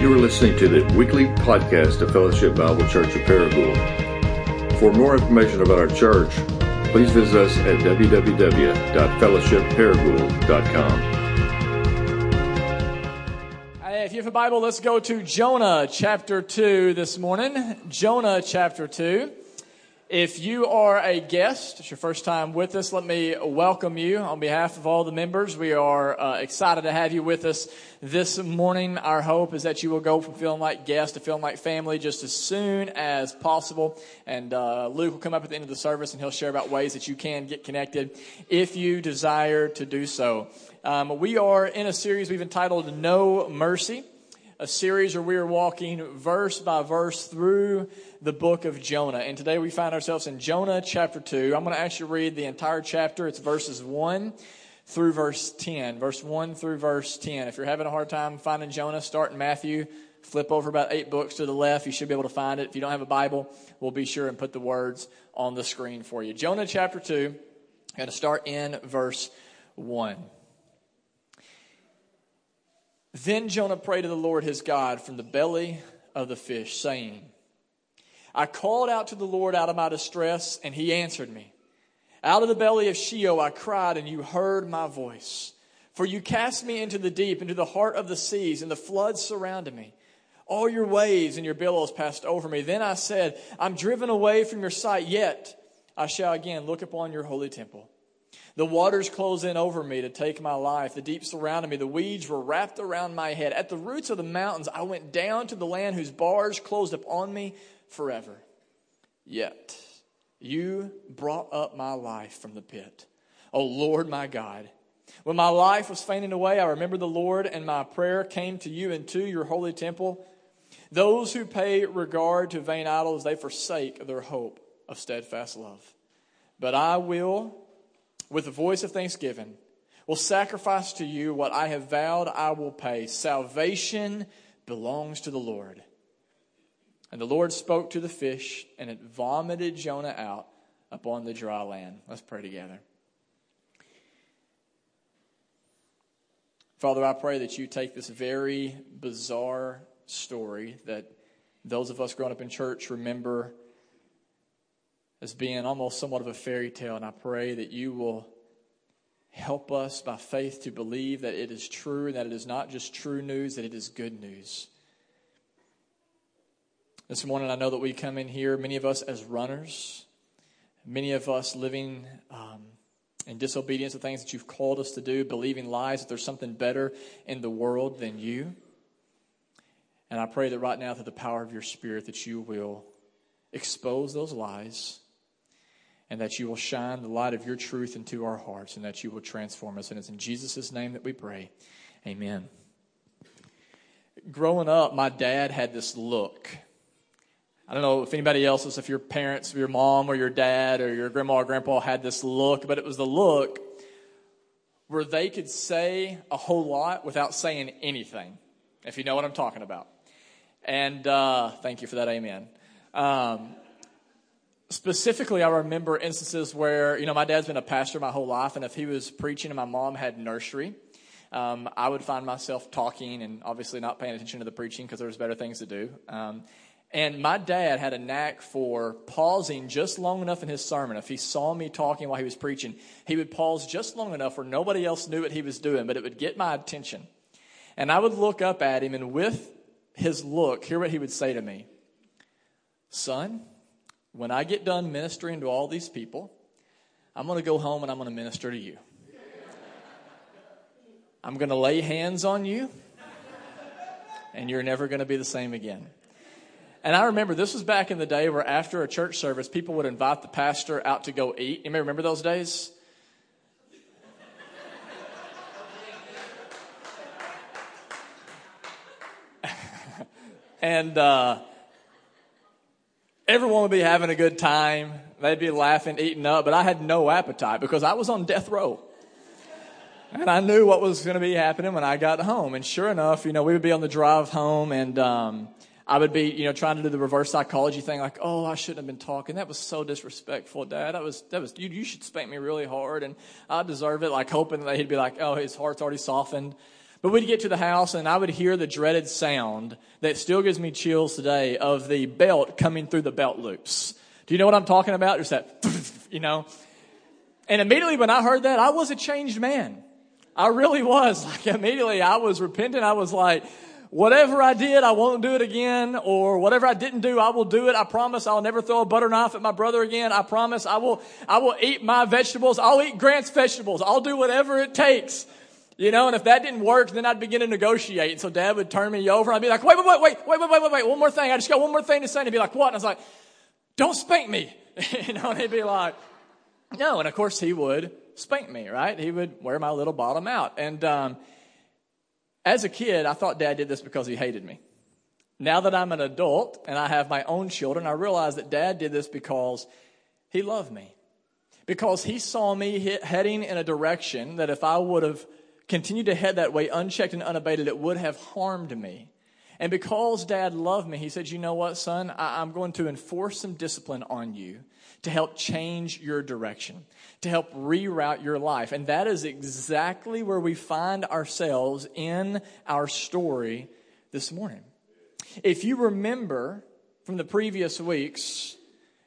You are listening to the weekly podcast of Fellowship Bible Church of Paragould. For more information about our church, please visit us at www.fellowshipparagould.com. Hey, if you have a Bible, let's go to Jonah chapter 2 this morning. Jonah chapter 2. If you are a guest, it's your first time with us, let me welcome you on behalf of all the members. We are uh, excited to have you with us this morning. Our hope is that you will go from feeling like guest to feeling like family just as soon as possible. And uh, Luke will come up at the end of the service and he'll share about ways that you can get connected if you desire to do so. Um, we are in a series we've entitled No Mercy a series where we are walking verse by verse through the book of Jonah. And today we find ourselves in Jonah chapter 2. I'm going to actually read the entire chapter. It's verses 1 through verse 10. Verse 1 through verse 10. If you're having a hard time finding Jonah, start in Matthew. Flip over about eight books to the left. You should be able to find it. If you don't have a Bible, we'll be sure and put the words on the screen for you. Jonah chapter 2. I'm going to start in verse 1. Then Jonah prayed to the Lord his God from the belly of the fish, saying, I called out to the Lord out of my distress, and he answered me. Out of the belly of Sheol I cried, and you heard my voice. For you cast me into the deep, into the heart of the seas, and the floods surrounded me. All your waves and your billows passed over me. Then I said, I'm driven away from your sight, yet I shall again look upon your holy temple. The waters closed in over me to take my life. The deep surrounded me. The weeds were wrapped around my head. At the roots of the mountains, I went down to the land whose bars closed upon me forever. Yet you brought up my life from the pit. O Lord my God. When my life was fainting away, I remembered the Lord, and my prayer came to you into your holy temple. Those who pay regard to vain idols, they forsake their hope of steadfast love. But I will with a voice of thanksgiving, will sacrifice to you what I have vowed I will pay. Salvation belongs to the Lord. And the Lord spoke to the fish, and it vomited Jonah out upon the dry land. Let's pray together. Father, I pray that you take this very bizarre story that those of us growing up in church remember as being almost somewhat of a fairy tale. And I pray that you will help us by faith to believe that it is true and that it is not just true news, that it is good news. This morning, I know that we come in here, many of us as runners, many of us living um, in disobedience to things that you've called us to do, believing lies that there's something better in the world than you. And I pray that right now, through the power of your Spirit, that you will expose those lies and that you will shine the light of your truth into our hearts and that you will transform us. And it's in Jesus' name that we pray. Amen. Growing up, my dad had this look. I don't know if anybody else, is, if your parents, your mom or your dad or your grandma or grandpa had this look, but it was the look where they could say a whole lot without saying anything, if you know what I'm talking about. And uh, thank you for that, amen. Um, specifically, I remember instances where, you know, my dad's been a pastor my whole life, and if he was preaching and my mom had nursery, um, I would find myself talking and obviously not paying attention to the preaching because there was better things to do. Um, and my dad had a knack for pausing just long enough in his sermon. If he saw me talking while he was preaching, he would pause just long enough where nobody else knew what he was doing, but it would get my attention. And I would look up at him, and with his look, hear what he would say to me Son, when I get done ministering to all these people, I'm going to go home and I'm going to minister to you. I'm going to lay hands on you, and you're never going to be the same again. And I remember this was back in the day where after a church service, people would invite the pastor out to go eat. You may remember those days? and uh, everyone would be having a good time. They'd be laughing, eating up, but I had no appetite because I was on death row. And I knew what was going to be happening when I got home. And sure enough, you know, we would be on the drive home and, um, I would be, you know, trying to do the reverse psychology thing, like, oh, I shouldn't have been talking. That was so disrespectful, Dad. That was, that was, you, you should spank me really hard, and I deserve it. Like hoping that he'd be like, oh, his heart's already softened. But we'd get to the house and I would hear the dreaded sound that still gives me chills today of the belt coming through the belt loops. Do you know what I'm talking about? There's that, you know. And immediately when I heard that, I was a changed man. I really was. Like immediately I was repentant. I was like, whatever I did, I won't do it again, or whatever I didn't do, I will do it. I promise I'll never throw a butter knife at my brother again. I promise I will, I will eat my vegetables. I'll eat Grant's vegetables. I'll do whatever it takes. You know, and if that didn't work, then I'd begin to negotiate. And so dad would turn me over and I'd be like, wait, wait, wait, wait, wait, wait, wait, wait, one more thing. I just got one more thing to say. And he'd be like, what? And I was like, don't spank me. you know, and he'd be like, no. And of course he would spank me, right? He would wear my little bottom out. And, um, as a kid, I thought dad did this because he hated me. Now that I'm an adult and I have my own children, I realize that dad did this because he loved me. Because he saw me heading in a direction that if I would have continued to head that way unchecked and unabated, it would have harmed me. And because dad loved me, he said, You know what, son? I, I'm going to enforce some discipline on you to help change your direction, to help reroute your life. And that is exactly where we find ourselves in our story this morning. If you remember from the previous weeks,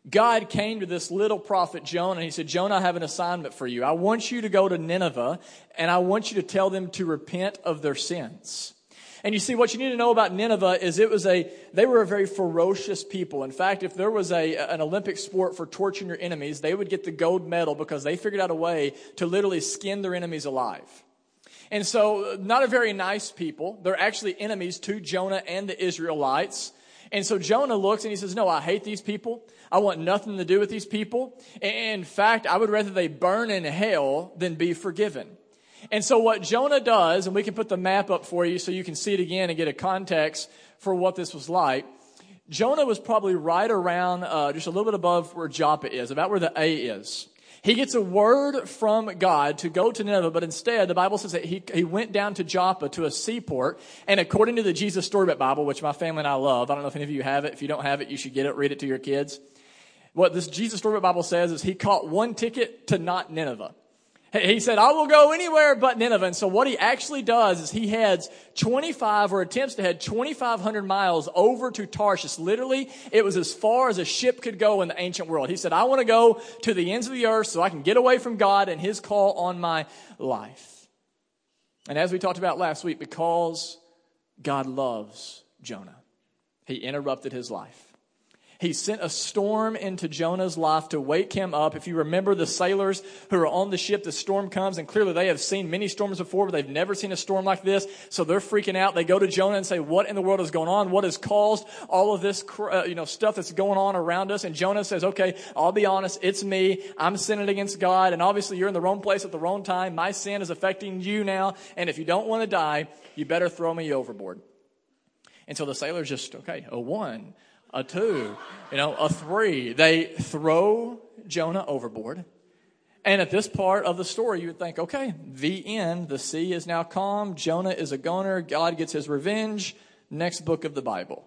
God came to this little prophet Jonah and he said, Jonah, I have an assignment for you. I want you to go to Nineveh and I want you to tell them to repent of their sins. And you see, what you need to know about Nineveh is it was a, they were a very ferocious people. In fact, if there was a, an Olympic sport for torturing your enemies, they would get the gold medal because they figured out a way to literally skin their enemies alive. And so, not a very nice people. They're actually enemies to Jonah and the Israelites. And so Jonah looks and he says, No, I hate these people. I want nothing to do with these people. In fact, I would rather they burn in hell than be forgiven. And so what Jonah does, and we can put the map up for you so you can see it again and get a context for what this was like. Jonah was probably right around, uh, just a little bit above where Joppa is, about where the A is. He gets a word from God to go to Nineveh, but instead the Bible says that he, he went down to Joppa to a seaport. And according to the Jesus Storybook Bible, which my family and I love, I don't know if any of you have it. If you don't have it, you should get it, read it to your kids. What this Jesus Storybook Bible says is he caught one ticket to not Nineveh. He said, I will go anywhere but Nineveh. And so what he actually does is he heads 25 or attempts to head 2,500 miles over to Tarshish. Literally, it was as far as a ship could go in the ancient world. He said, I want to go to the ends of the earth so I can get away from God and his call on my life. And as we talked about last week, because God loves Jonah, he interrupted his life. He sent a storm into Jonah's life to wake him up. If you remember the sailors who are on the ship, the storm comes, and clearly they have seen many storms before, but they've never seen a storm like this. So they're freaking out. They go to Jonah and say, What in the world is going on? What has caused all of this, uh, you know, stuff that's going on around us? And Jonah says, Okay, I'll be honest. It's me. I'm sinning against God. And obviously you're in the wrong place at the wrong time. My sin is affecting you now. And if you don't want to die, you better throw me overboard. And so the sailors just, okay, a one, a two, you know, a three. They throw Jonah overboard. And at this part of the story, you would think, okay, the end. The sea is now calm. Jonah is a goner. God gets his revenge. Next book of the Bible.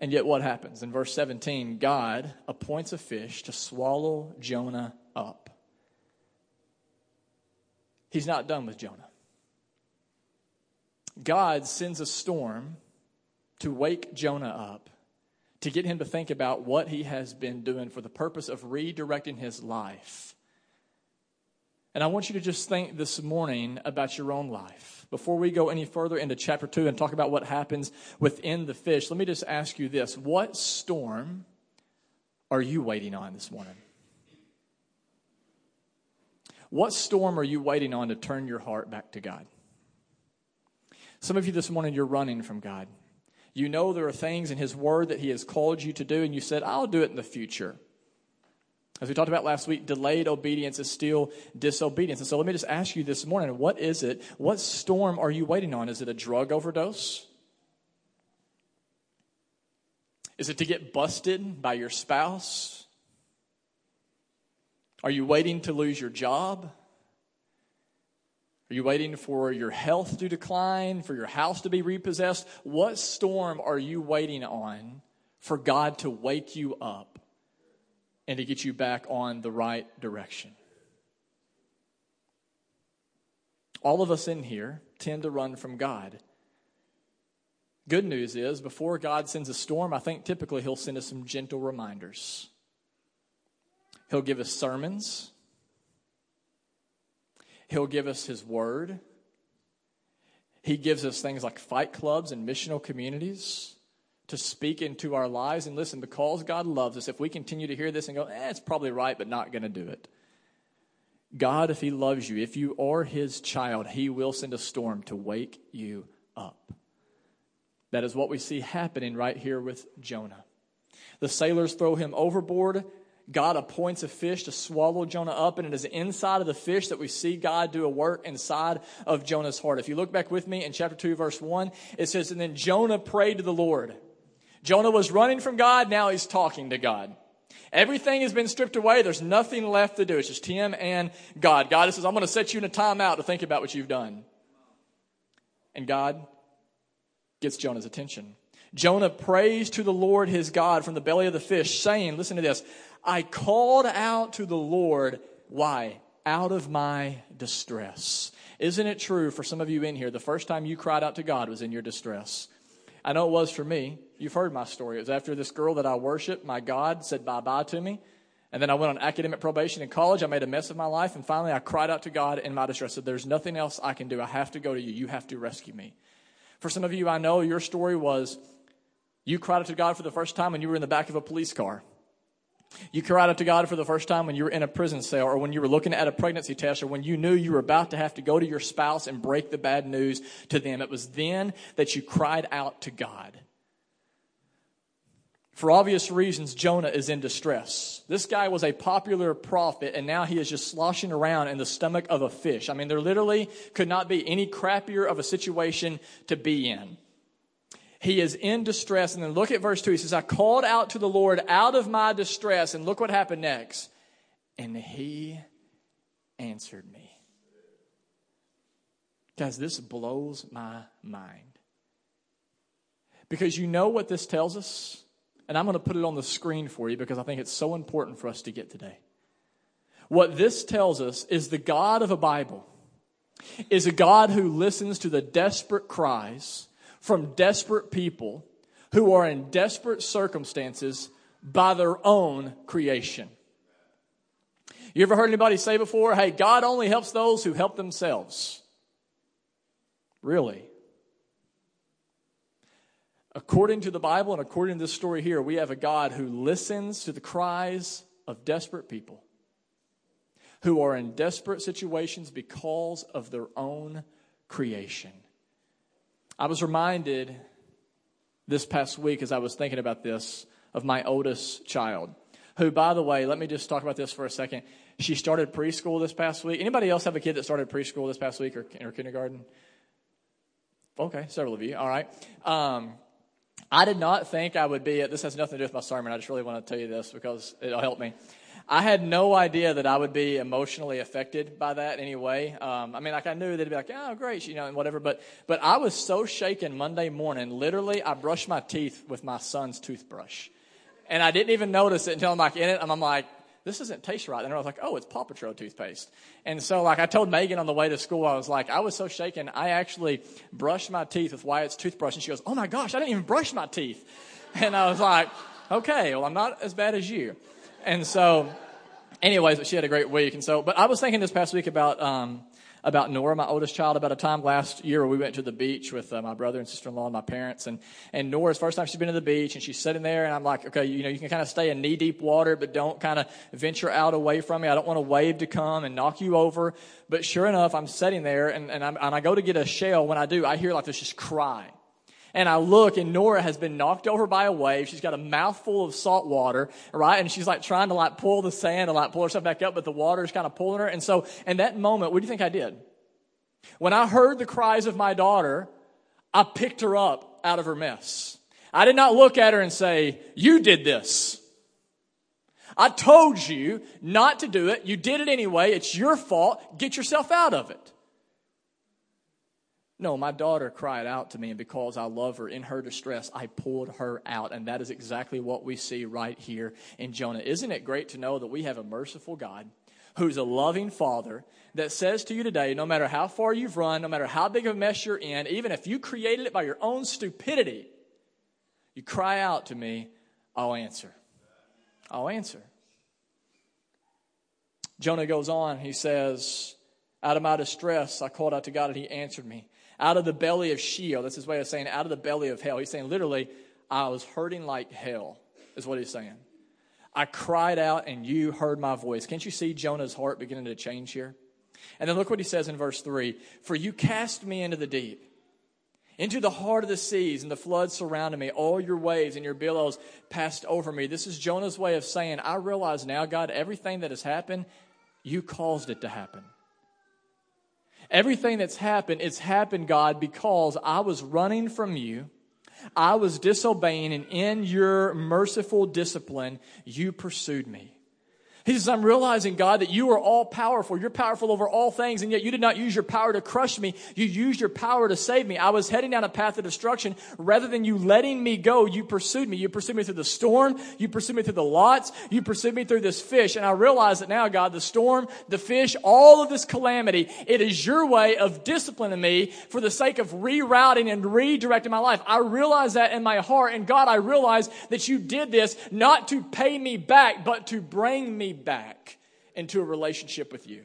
And yet, what happens? In verse 17, God appoints a fish to swallow Jonah up. He's not done with Jonah. God sends a storm to wake Jonah up, to get him to think about what he has been doing for the purpose of redirecting his life. And I want you to just think this morning about your own life. Before we go any further into chapter 2 and talk about what happens within the fish, let me just ask you this. What storm are you waiting on this morning? What storm are you waiting on to turn your heart back to God? Some of you this morning, you're running from God. You know there are things in His Word that He has called you to do, and you said, I'll do it in the future. As we talked about last week, delayed obedience is still disobedience. And so let me just ask you this morning what is it? What storm are you waiting on? Is it a drug overdose? Is it to get busted by your spouse? Are you waiting to lose your job? Are you waiting for your health to decline, for your house to be repossessed? What storm are you waiting on for God to wake you up and to get you back on the right direction? All of us in here tend to run from God. Good news is, before God sends a storm, I think typically He'll send us some gentle reminders. He'll give us sermons, He'll give us His Word. He gives us things like fight clubs and missional communities to speak into our lives. And listen, because God loves us, if we continue to hear this and go, eh, it's probably right, but not going to do it. God, if He loves you, if you are His child, He will send a storm to wake you up. That is what we see happening right here with Jonah. The sailors throw him overboard. God appoints a fish to swallow Jonah up, and it is inside of the fish that we see God do a work inside of Jonah's heart. If you look back with me in chapter 2, verse 1, it says, And then Jonah prayed to the Lord. Jonah was running from God, now he's talking to God. Everything has been stripped away. There's nothing left to do. It's just him and God. God says, I'm going to set you in a timeout to think about what you've done. And God gets Jonah's attention. Jonah prays to the Lord his God from the belly of the fish, saying, Listen to this, I called out to the Lord. Why? Out of my distress. Isn't it true for some of you in here, the first time you cried out to God was in your distress? I know it was for me. You've heard my story. It was after this girl that I worship, my God, said bye bye to me. And then I went on academic probation in college. I made a mess of my life. And finally, I cried out to God in my distress. Said, There's nothing else I can do. I have to go to you. You have to rescue me. For some of you, I know your story was you cried out to God for the first time when you were in the back of a police car. You cried out to God for the first time when you were in a prison cell or when you were looking at a pregnancy test or when you knew you were about to have to go to your spouse and break the bad news to them. It was then that you cried out to God. For obvious reasons, Jonah is in distress. This guy was a popular prophet, and now he is just sloshing around in the stomach of a fish. I mean, there literally could not be any crappier of a situation to be in. He is in distress. And then look at verse 2. He says, I called out to the Lord out of my distress. And look what happened next. And he answered me. Guys, this blows my mind. Because you know what this tells us? And I'm going to put it on the screen for you because I think it's so important for us to get today. What this tells us is the God of a Bible is a God who listens to the desperate cries from desperate people who are in desperate circumstances by their own creation. You ever heard anybody say before, hey, God only helps those who help themselves? Really? According to the Bible and according to this story here, we have a God who listens to the cries of desperate people who are in desperate situations because of their own creation. I was reminded this past week as I was thinking about this of my oldest child, who, by the way, let me just talk about this for a second. She started preschool this past week. Anybody else have a kid that started preschool this past week or, or kindergarten? Okay, several of you. All right. Um, I did not think I would be, at this has nothing to do with my sermon. I just really want to tell you this because it'll help me. I had no idea that I would be emotionally affected by that anyway. Um, I mean, like I knew they'd be like, "Oh, great," you know, and whatever. But but I was so shaken Monday morning. Literally, I brushed my teeth with my son's toothbrush, and I didn't even notice it until I'm like in it, and I'm like, "This doesn't taste right." And I was like, "Oh, it's Paw Patrol toothpaste." And so, like, I told Megan on the way to school, I was like, I was so shaken, I actually brushed my teeth with Wyatt's toothbrush, and she goes, "Oh my gosh, I didn't even brush my teeth," and I was like, "Okay, well, I'm not as bad as you." And so, anyways, but she had a great week. And so, but I was thinking this past week about, um, about Nora, my oldest child, about a time last year where we went to the beach with uh, my brother and sister-in-law and my parents. And, and Nora's first time she's been to the beach and she's sitting there and I'm like, okay, you know, you can kind of stay in knee deep water, but don't kind of venture out away from me. I don't want a wave to come and knock you over. But sure enough, I'm sitting there and, and, I'm, and I go to get a shell. When I do, I hear like this just cry. And I look, and Nora has been knocked over by a wave. She's got a mouthful of salt water, right? And she's like trying to like pull the sand and like pull herself back up, but the water's kind of pulling her. And so, in that moment, what do you think I did? When I heard the cries of my daughter, I picked her up out of her mess. I did not look at her and say, You did this. I told you not to do it. You did it anyway. It's your fault. Get yourself out of it. No, my daughter cried out to me, and because I love her in her distress, I pulled her out. And that is exactly what we see right here in Jonah. Isn't it great to know that we have a merciful God who's a loving father that says to you today no matter how far you've run, no matter how big of a mess you're in, even if you created it by your own stupidity, you cry out to me, I'll answer. I'll answer. Jonah goes on, he says, Out of my distress, I called out to God and he answered me. Out of the belly of Sheol, that's his way of saying, out of the belly of hell. He's saying, literally, I was hurting like hell, is what he's saying. I cried out and you heard my voice. Can't you see Jonah's heart beginning to change here? And then look what he says in verse 3 For you cast me into the deep, into the heart of the seas, and the floods surrounded me. All your waves and your billows passed over me. This is Jonah's way of saying, I realize now, God, everything that has happened, you caused it to happen. Everything that's happened, it's happened, God, because I was running from you. I was disobeying, and in your merciful discipline, you pursued me. He says, I'm realizing, God, that you are all powerful. You're powerful over all things, and yet you did not use your power to crush me. You used your power to save me. I was heading down a path of destruction. Rather than you letting me go, you pursued me. You pursued me through the storm. You pursued me through the lots. You pursued me through this fish. And I realize that now, God, the storm, the fish, all of this calamity, it is your way of disciplining me for the sake of rerouting and redirecting my life. I realize that in my heart. And God, I realize that you did this not to pay me back, but to bring me back into a relationship with you.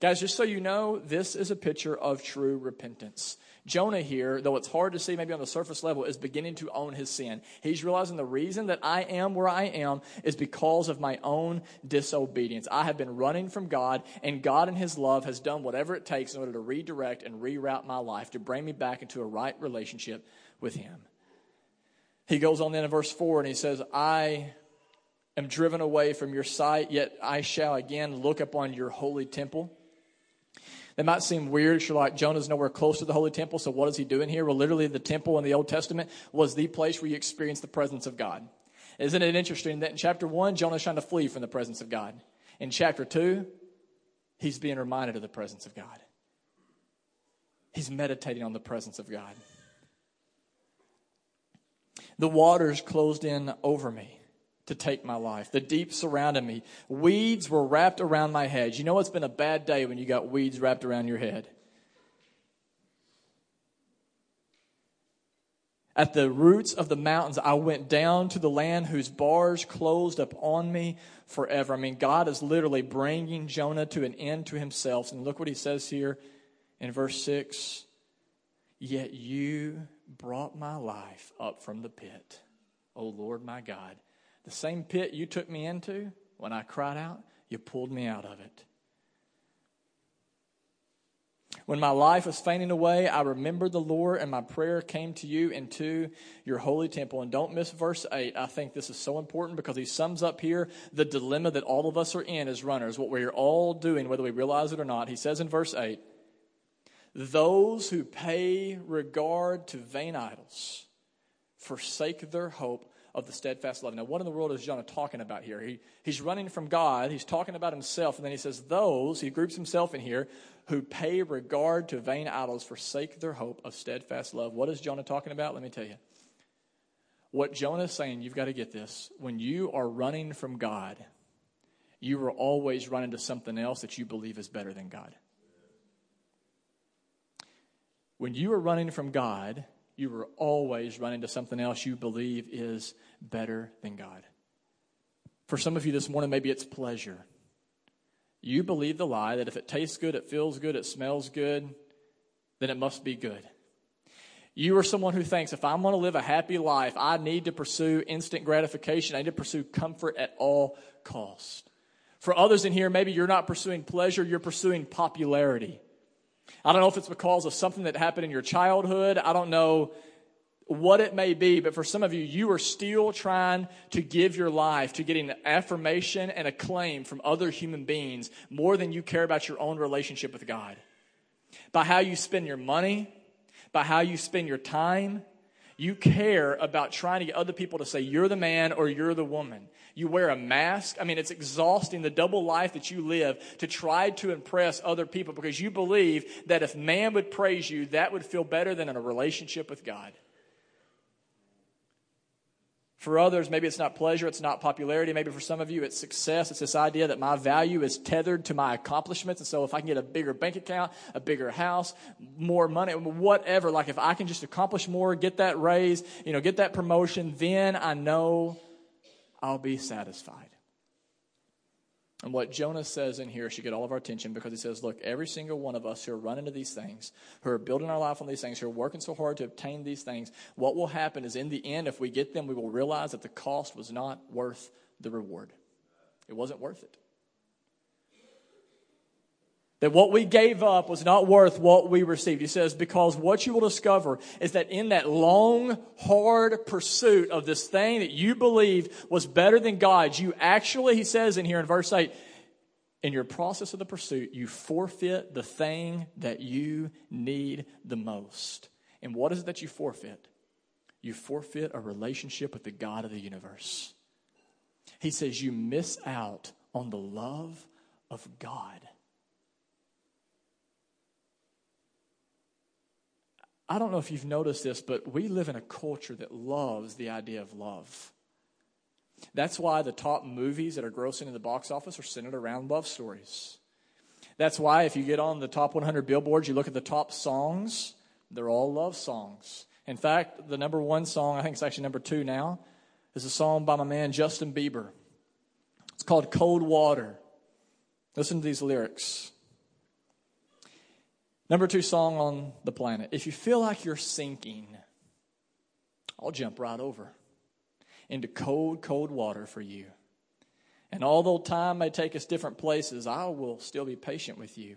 Guys, just so you know, this is a picture of true repentance. Jonah here, though it's hard to see maybe on the surface level, is beginning to own his sin. He's realizing the reason that I am where I am is because of my own disobedience. I have been running from God, and God in his love has done whatever it takes in order to redirect and reroute my life to bring me back into a right relationship with him. He goes on then in verse 4 and he says, I am driven away from your sight, yet I shall again look upon your holy temple. That might seem weird. You're like, Jonah's nowhere close to the holy temple, so what is he doing here? Well, literally, the temple in the Old Testament was the place where you experienced the presence of God. Isn't it interesting that in chapter 1, Jonah's trying to flee from the presence of God? In chapter 2, he's being reminded of the presence of God. He's meditating on the presence of God. The waters closed in over me to take my life. The deep surrounded me. Weeds were wrapped around my head. You know it's been a bad day when you got weeds wrapped around your head. At the roots of the mountains, I went down to the land whose bars closed up on me forever. I mean, God is literally bringing Jonah to an end to himself. And look what he says here in verse 6 Yet you brought my life up from the pit, O Lord my God. The same pit you took me into when I cried out, you pulled me out of it. When my life was fainting away, I remembered the Lord, and my prayer came to you into your holy temple. And don't miss verse 8. I think this is so important because he sums up here the dilemma that all of us are in as runners, what we're all doing, whether we realize it or not. He says in verse 8 Those who pay regard to vain idols forsake their hope of the steadfast love. Now, what in the world is Jonah talking about here? He, he's running from God, he's talking about himself, and then he says, Those, he groups himself in here, who pay regard to vain idols forsake their hope of steadfast love. What is Jonah talking about? Let me tell you. What Jonah is saying, you've got to get this. When you are running from God, you are always running to something else that you believe is better than God. When you are running from God, you will always run into something else you believe is better than God. For some of you this morning, maybe it's pleasure. You believe the lie that if it tastes good, it feels good, it smells good, then it must be good. You are someone who thinks if I'm going to live a happy life, I need to pursue instant gratification. I need to pursue comfort at all cost. For others in here, maybe you're not pursuing pleasure, you're pursuing popularity. I don't know if it's because of something that happened in your childhood. I don't know what it may be, but for some of you, you are still trying to give your life to getting affirmation and acclaim from other human beings more than you care about your own relationship with God. By how you spend your money, by how you spend your time, you care about trying to get other people to say you're the man or you're the woman. You wear a mask. I mean, it's exhausting the double life that you live to try to impress other people because you believe that if man would praise you, that would feel better than in a relationship with God. For others, maybe it's not pleasure, it's not popularity. Maybe for some of you, it's success. It's this idea that my value is tethered to my accomplishments. And so if I can get a bigger bank account, a bigger house, more money, whatever, like if I can just accomplish more, get that raise, you know, get that promotion, then I know I'll be satisfied. And what Jonah says in here should get all of our attention because he says, Look, every single one of us who are running to these things, who are building our life on these things, who are working so hard to obtain these things, what will happen is in the end, if we get them, we will realize that the cost was not worth the reward. It wasn't worth it. That what we gave up was not worth what we received. He says, because what you will discover is that in that long, hard pursuit of this thing that you believed was better than God's, you actually, he says in here in verse 8, in your process of the pursuit, you forfeit the thing that you need the most. And what is it that you forfeit? You forfeit a relationship with the God of the universe. He says you miss out on the love of God. I don't know if you've noticed this, but we live in a culture that loves the idea of love. That's why the top movies that are grossing in the box office are centered around love stories. That's why if you get on the top 100 billboards, you look at the top songs, they're all love songs. In fact, the number one song, I think it's actually number two now, is a song by my man Justin Bieber. It's called Cold Water. Listen to these lyrics. Number two song on the planet. If you feel like you're sinking, I'll jump right over into cold, cold water for you. And although time may take us different places, I will still be patient with you.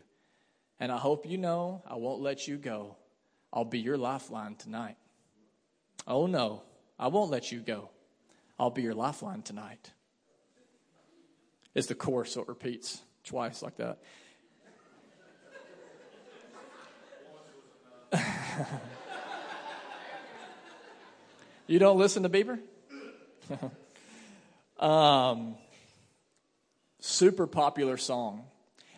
And I hope you know I won't let you go. I'll be your lifeline tonight. Oh no, I won't let you go. I'll be your lifeline tonight. It's the chorus, so it repeats twice like that. you don't listen to Bieber? um, super popular song.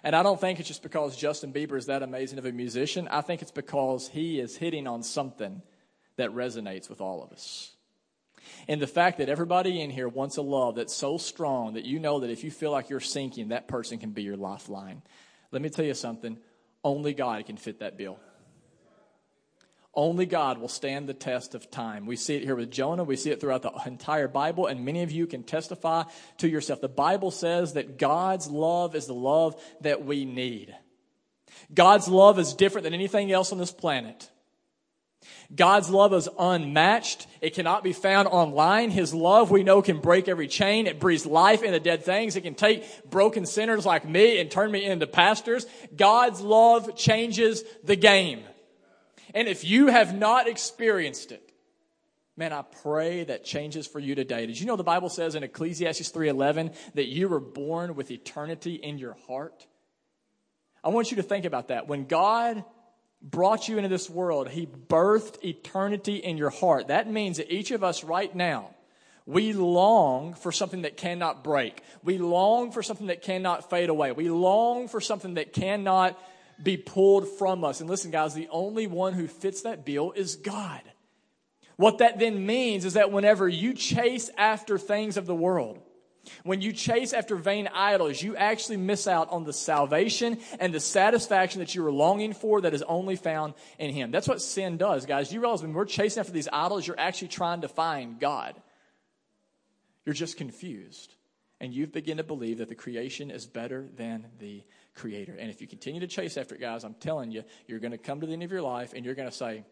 And I don't think it's just because Justin Bieber is that amazing of a musician. I think it's because he is hitting on something that resonates with all of us. And the fact that everybody in here wants a love that's so strong that you know that if you feel like you're sinking, that person can be your lifeline. Let me tell you something only God can fit that bill. Only God will stand the test of time. We see it here with Jonah. We see it throughout the entire Bible, and many of you can testify to yourself. The Bible says that God's love is the love that we need. God's love is different than anything else on this planet. God's love is unmatched. It cannot be found online. His love, we know, can break every chain. It breathes life into dead things. It can take broken sinners like me and turn me into pastors. God's love changes the game. And if you have not experienced it, man, I pray that changes for you today. Did you know the Bible says in Ecclesiastes 3:11 that you were born with eternity in your heart? I want you to think about that. When God brought you into this world, he birthed eternity in your heart. That means that each of us right now we long for something that cannot break. We long for something that cannot fade away. We long for something that cannot be pulled from us. And listen, guys, the only one who fits that bill is God. What that then means is that whenever you chase after things of the world, when you chase after vain idols, you actually miss out on the salvation and the satisfaction that you were longing for that is only found in Him. That's what sin does, guys. You realize when we're chasing after these idols, you're actually trying to find God. You're just confused. And you've begun to believe that the creation is better than the creator. And if you continue to chase after it, guys, I'm telling you, you're going to come to the end of your life and you're going to say,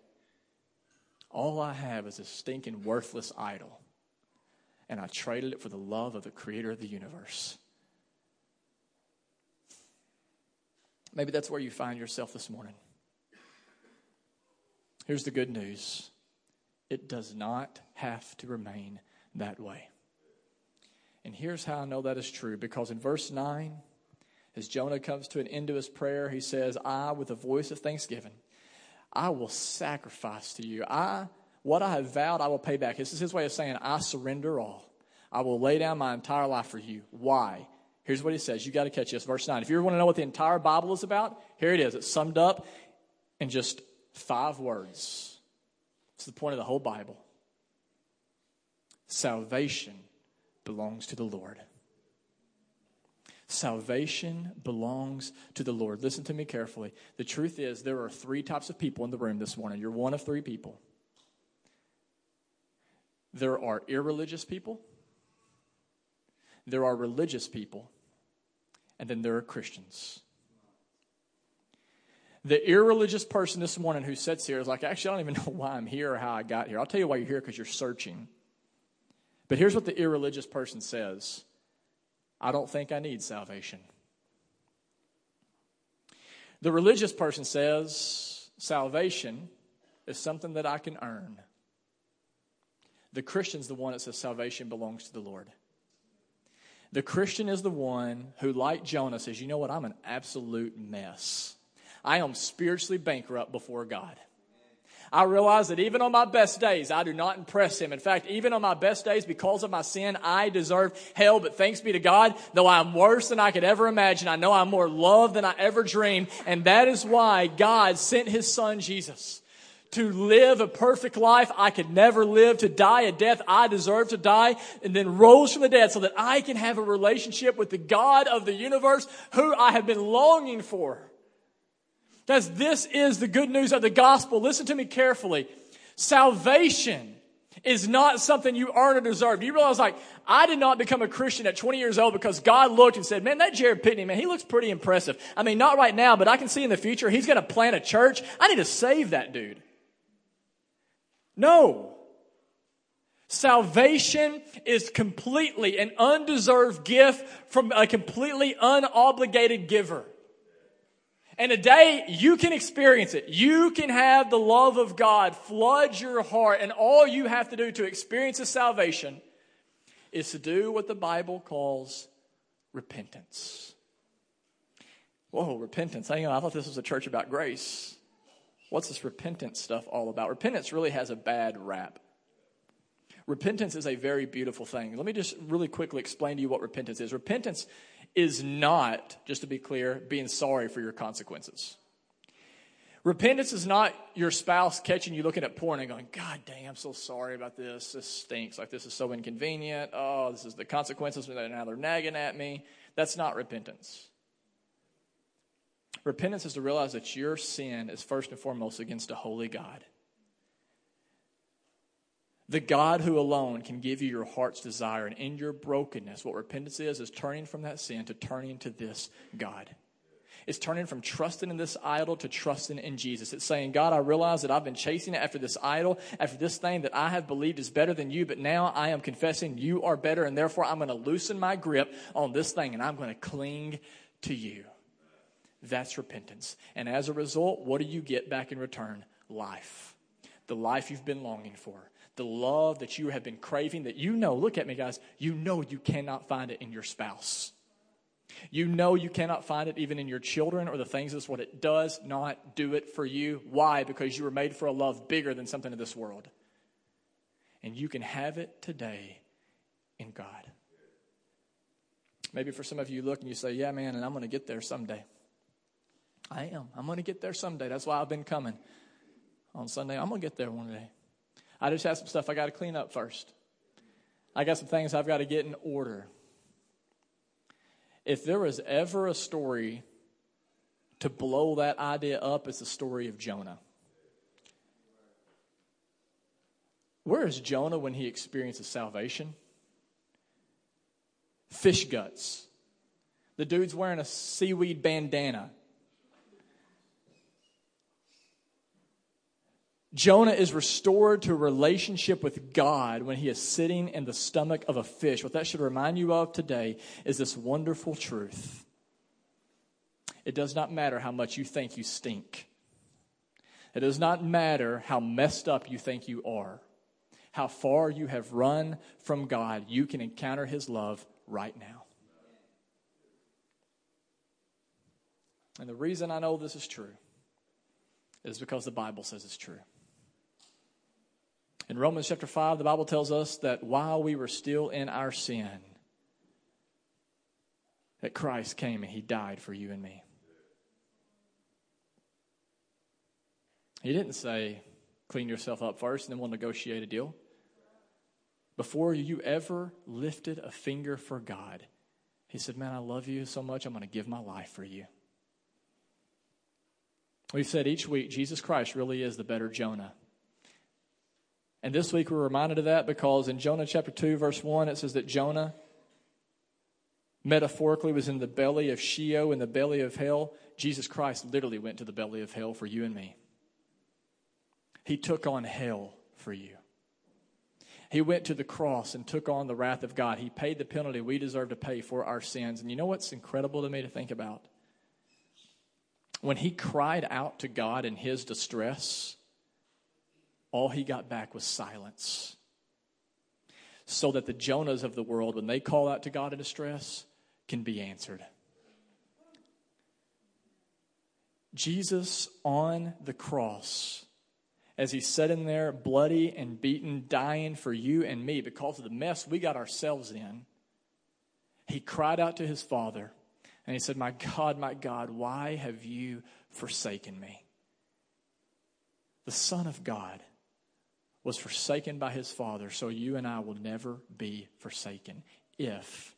All I have is a stinking, worthless idol. And I traded it for the love of the creator of the universe. Maybe that's where you find yourself this morning. Here's the good news it does not have to remain that way. And here's how I know that is true because in verse 9, as Jonah comes to an end to his prayer, he says, I, with a voice of thanksgiving, I will sacrifice to you. I, what I have vowed, I will pay back. This is his way of saying, I surrender all. I will lay down my entire life for you. Why? Here's what he says. You got to catch this. Verse 9. If you ever want to know what the entire Bible is about, here it is. It's summed up in just five words. It's the point of the whole Bible. salvation belongs to the Lord. Salvation belongs to the Lord. Listen to me carefully. The truth is, there are three types of people in the room this morning. You're one of three people. There are irreligious people, there are religious people, and then there are Christians. The irreligious person this morning who sits here is like, actually, I don't even know why I'm here or how I got here. I'll tell you why you're here because you're searching. But here's what the irreligious person says I don't think I need salvation. The religious person says salvation is something that I can earn. The Christian's the one that says salvation belongs to the Lord. The Christian is the one who, like Jonah, says, You know what? I'm an absolute mess. I am spiritually bankrupt before God. I realize that even on my best days, I do not impress him. In fact, even on my best days, because of my sin, I deserve hell. But thanks be to God, though I'm worse than I could ever imagine, I know I'm more loved than I ever dreamed. And that is why God sent his son Jesus to live a perfect life I could never live, to die a death I deserve to die, and then rose from the dead so that I can have a relationship with the God of the universe who I have been longing for. Guys, this is the good news of the gospel. Listen to me carefully. Salvation is not something you earn or deserve. Do You realize, like, I did not become a Christian at 20 years old because God looked and said, man, that Jared Pitney, man, he looks pretty impressive. I mean, not right now, but I can see in the future he's going to plant a church. I need to save that dude. No. Salvation is completely an undeserved gift from a completely unobligated giver. And today you can experience it. You can have the love of God flood your heart, and all you have to do to experience the salvation is to do what the Bible calls repentance. Whoa, repentance. Hang on, I thought this was a church about grace. What's this repentance stuff all about? Repentance really has a bad rap. Repentance is a very beautiful thing. Let me just really quickly explain to you what repentance is. Repentance is not, just to be clear, being sorry for your consequences. Repentance is not your spouse catching you looking at porn and going, God dang, I'm so sorry about this. This stinks. Like, this is so inconvenient. Oh, this is the consequences. Now they're nagging at me. That's not repentance. Repentance is to realize that your sin is first and foremost against a holy God. The God who alone can give you your heart's desire. And in your brokenness, what repentance is, is turning from that sin to turning to this God. It's turning from trusting in this idol to trusting in Jesus. It's saying, God, I realize that I've been chasing after this idol, after this thing that I have believed is better than you, but now I am confessing you are better, and therefore I'm going to loosen my grip on this thing and I'm going to cling to you. That's repentance. And as a result, what do you get back in return? Life. The life you've been longing for the love that you have been craving that you know, look at me, guys, you know you cannot find it in your spouse. You know you cannot find it even in your children or the things that's what it does not do it for you. Why? Because you were made for a love bigger than something in this world. And you can have it today in God. Maybe for some of you look and you say, Yeah, man, and I'm going to get there someday. I am. I'm going to get there someday. That's why I've been coming on Sunday. I'm going to get there one day. I just have some stuff I got to clean up first. I got some things I've got to get in order. If there was ever a story to blow that idea up, it's the story of Jonah. Where is Jonah when he experiences salvation? Fish guts. The dude's wearing a seaweed bandana. Jonah is restored to a relationship with God when he is sitting in the stomach of a fish. What that should remind you of today is this wonderful truth. It does not matter how much you think you stink. It does not matter how messed up you think you are, how far you have run from God. You can encounter his love right now. And the reason I know this is true is because the Bible says it's true. In Romans chapter 5, the Bible tells us that while we were still in our sin, that Christ came and he died for you and me. He didn't say, clean yourself up first and then we'll negotiate a deal. before you ever lifted a finger for God, he said, Man, I love you so much, I'm going to give my life for you. We've said each week, Jesus Christ really is the better Jonah. And this week we're reminded of that because in Jonah chapter 2, verse 1, it says that Jonah metaphorically was in the belly of Sheol, in the belly of hell. Jesus Christ literally went to the belly of hell for you and me. He took on hell for you. He went to the cross and took on the wrath of God. He paid the penalty we deserve to pay for our sins. And you know what's incredible to me to think about? When he cried out to God in his distress, all he got back was silence. So that the Jonahs of the world, when they call out to God in distress, can be answered. Jesus on the cross, as he's sitting there, bloody and beaten, dying for you and me because of the mess we got ourselves in, he cried out to his Father and he said, My God, my God, why have you forsaken me? The Son of God was forsaken by his Father, so you and I will never be forsaken if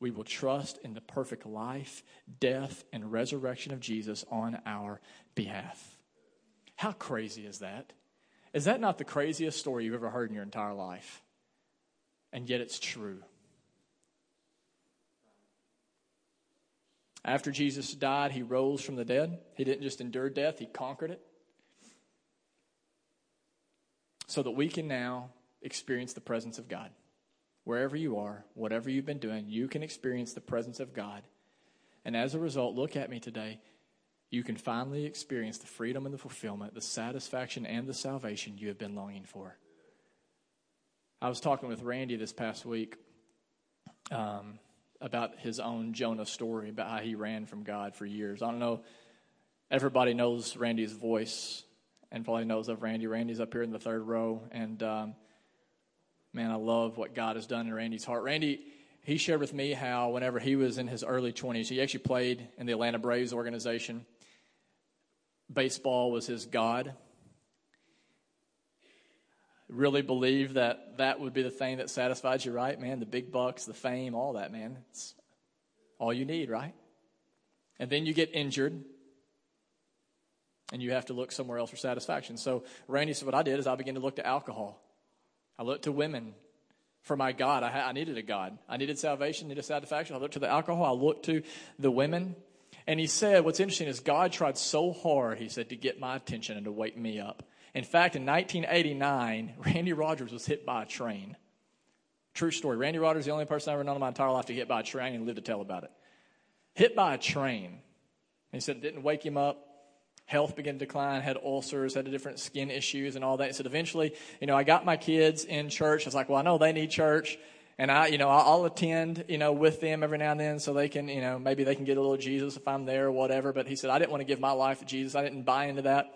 we will trust in the perfect life, death, and resurrection of Jesus on our behalf. How crazy is that? Is that not the craziest story you've ever heard in your entire life? And yet it's true. After Jesus died, he rose from the dead. He didn't just endure death, he conquered it. So that we can now experience the presence of God. Wherever you are, whatever you've been doing, you can experience the presence of God. And as a result, look at me today. You can finally experience the freedom and the fulfillment, the satisfaction and the salvation you have been longing for. I was talking with Randy this past week. Um, about his own Jonah story, about how he ran from God for years. I don't know, everybody knows Randy's voice and probably knows of Randy. Randy's up here in the third row, and um, man, I love what God has done in Randy's heart. Randy, he shared with me how whenever he was in his early 20s, he actually played in the Atlanta Braves organization. Baseball was his God really believe that that would be the thing that satisfies you, right, man? The big bucks, the fame, all that, man. It's all you need, right? And then you get injured and you have to look somewhere else for satisfaction. So Randy said, What I did is I began to look to alcohol. I looked to women for my God. I, I needed a God. I needed salvation, needed satisfaction. I looked to the alcohol. I looked to the women. And he said, What's interesting is God tried so hard, he said, to get my attention and to wake me up. In fact, in 1989, Randy Rogers was hit by a train. True story. Randy Rogers the only person I've ever known in my entire life to get hit by a train and live to tell about it. Hit by a train. He said it didn't wake him up. Health began to decline, had ulcers, had different skin issues and all that. Said eventually, you know, I got my kids in church. I was like, well, I know they need church. And I, you know, I'll attend, you know, with them every now and then so they can, you know, maybe they can get a little Jesus if I'm there or whatever. But he said, I didn't want to give my life to Jesus. I didn't buy into that.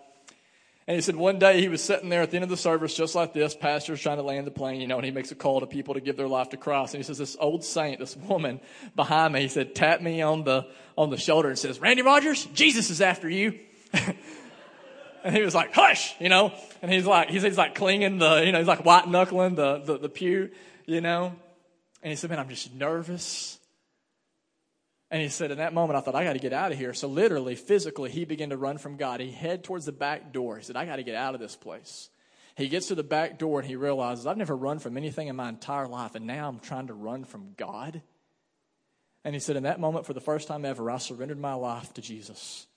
And he said one day he was sitting there at the end of the service just like this. Pastor's trying to land the plane, you know, and he makes a call to people to give their life to Christ. And he says, this old saint, this woman behind me, he said, tapped me on the, on the shoulder and says, Randy Rogers, Jesus is after you. and he was like, hush, you know, and he's like, he's, he's like clinging the, you know, he's like white knuckling the, the, the pew, you know. And he said, man, I'm just nervous. And he said, in that moment, I thought, I got to get out of here. So, literally, physically, he began to run from God. He head towards the back door. He said, I got to get out of this place. He gets to the back door and he realizes, I've never run from anything in my entire life, and now I'm trying to run from God. And he said, in that moment, for the first time ever, I surrendered my life to Jesus.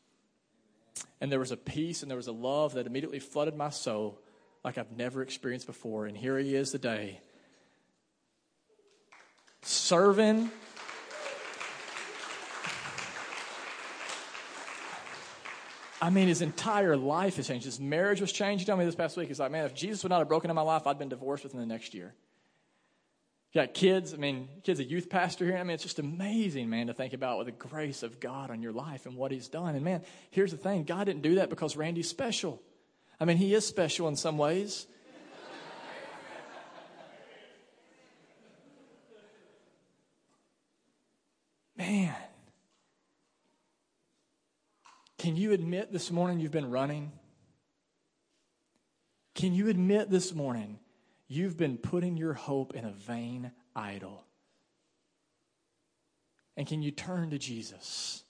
And there was a peace and there was a love that immediately flooded my soul like I've never experienced before. And here he is today, serving I mean, his entire life has changed. His marriage was changed. He told me this past week. He's like, man, if Jesus would not have broken in my life, I'd been divorced within the next year. Got kids. I mean, kids, a youth pastor here. I mean, it's just amazing, man, to think about with the grace of God on your life and what He's done. And man, here's the thing: God didn't do that because Randy's special. I mean, he is special in some ways. man, can you admit this morning you've been running? Can you admit this morning you've been putting your hope in a vain idol. And can you turn to Jesus?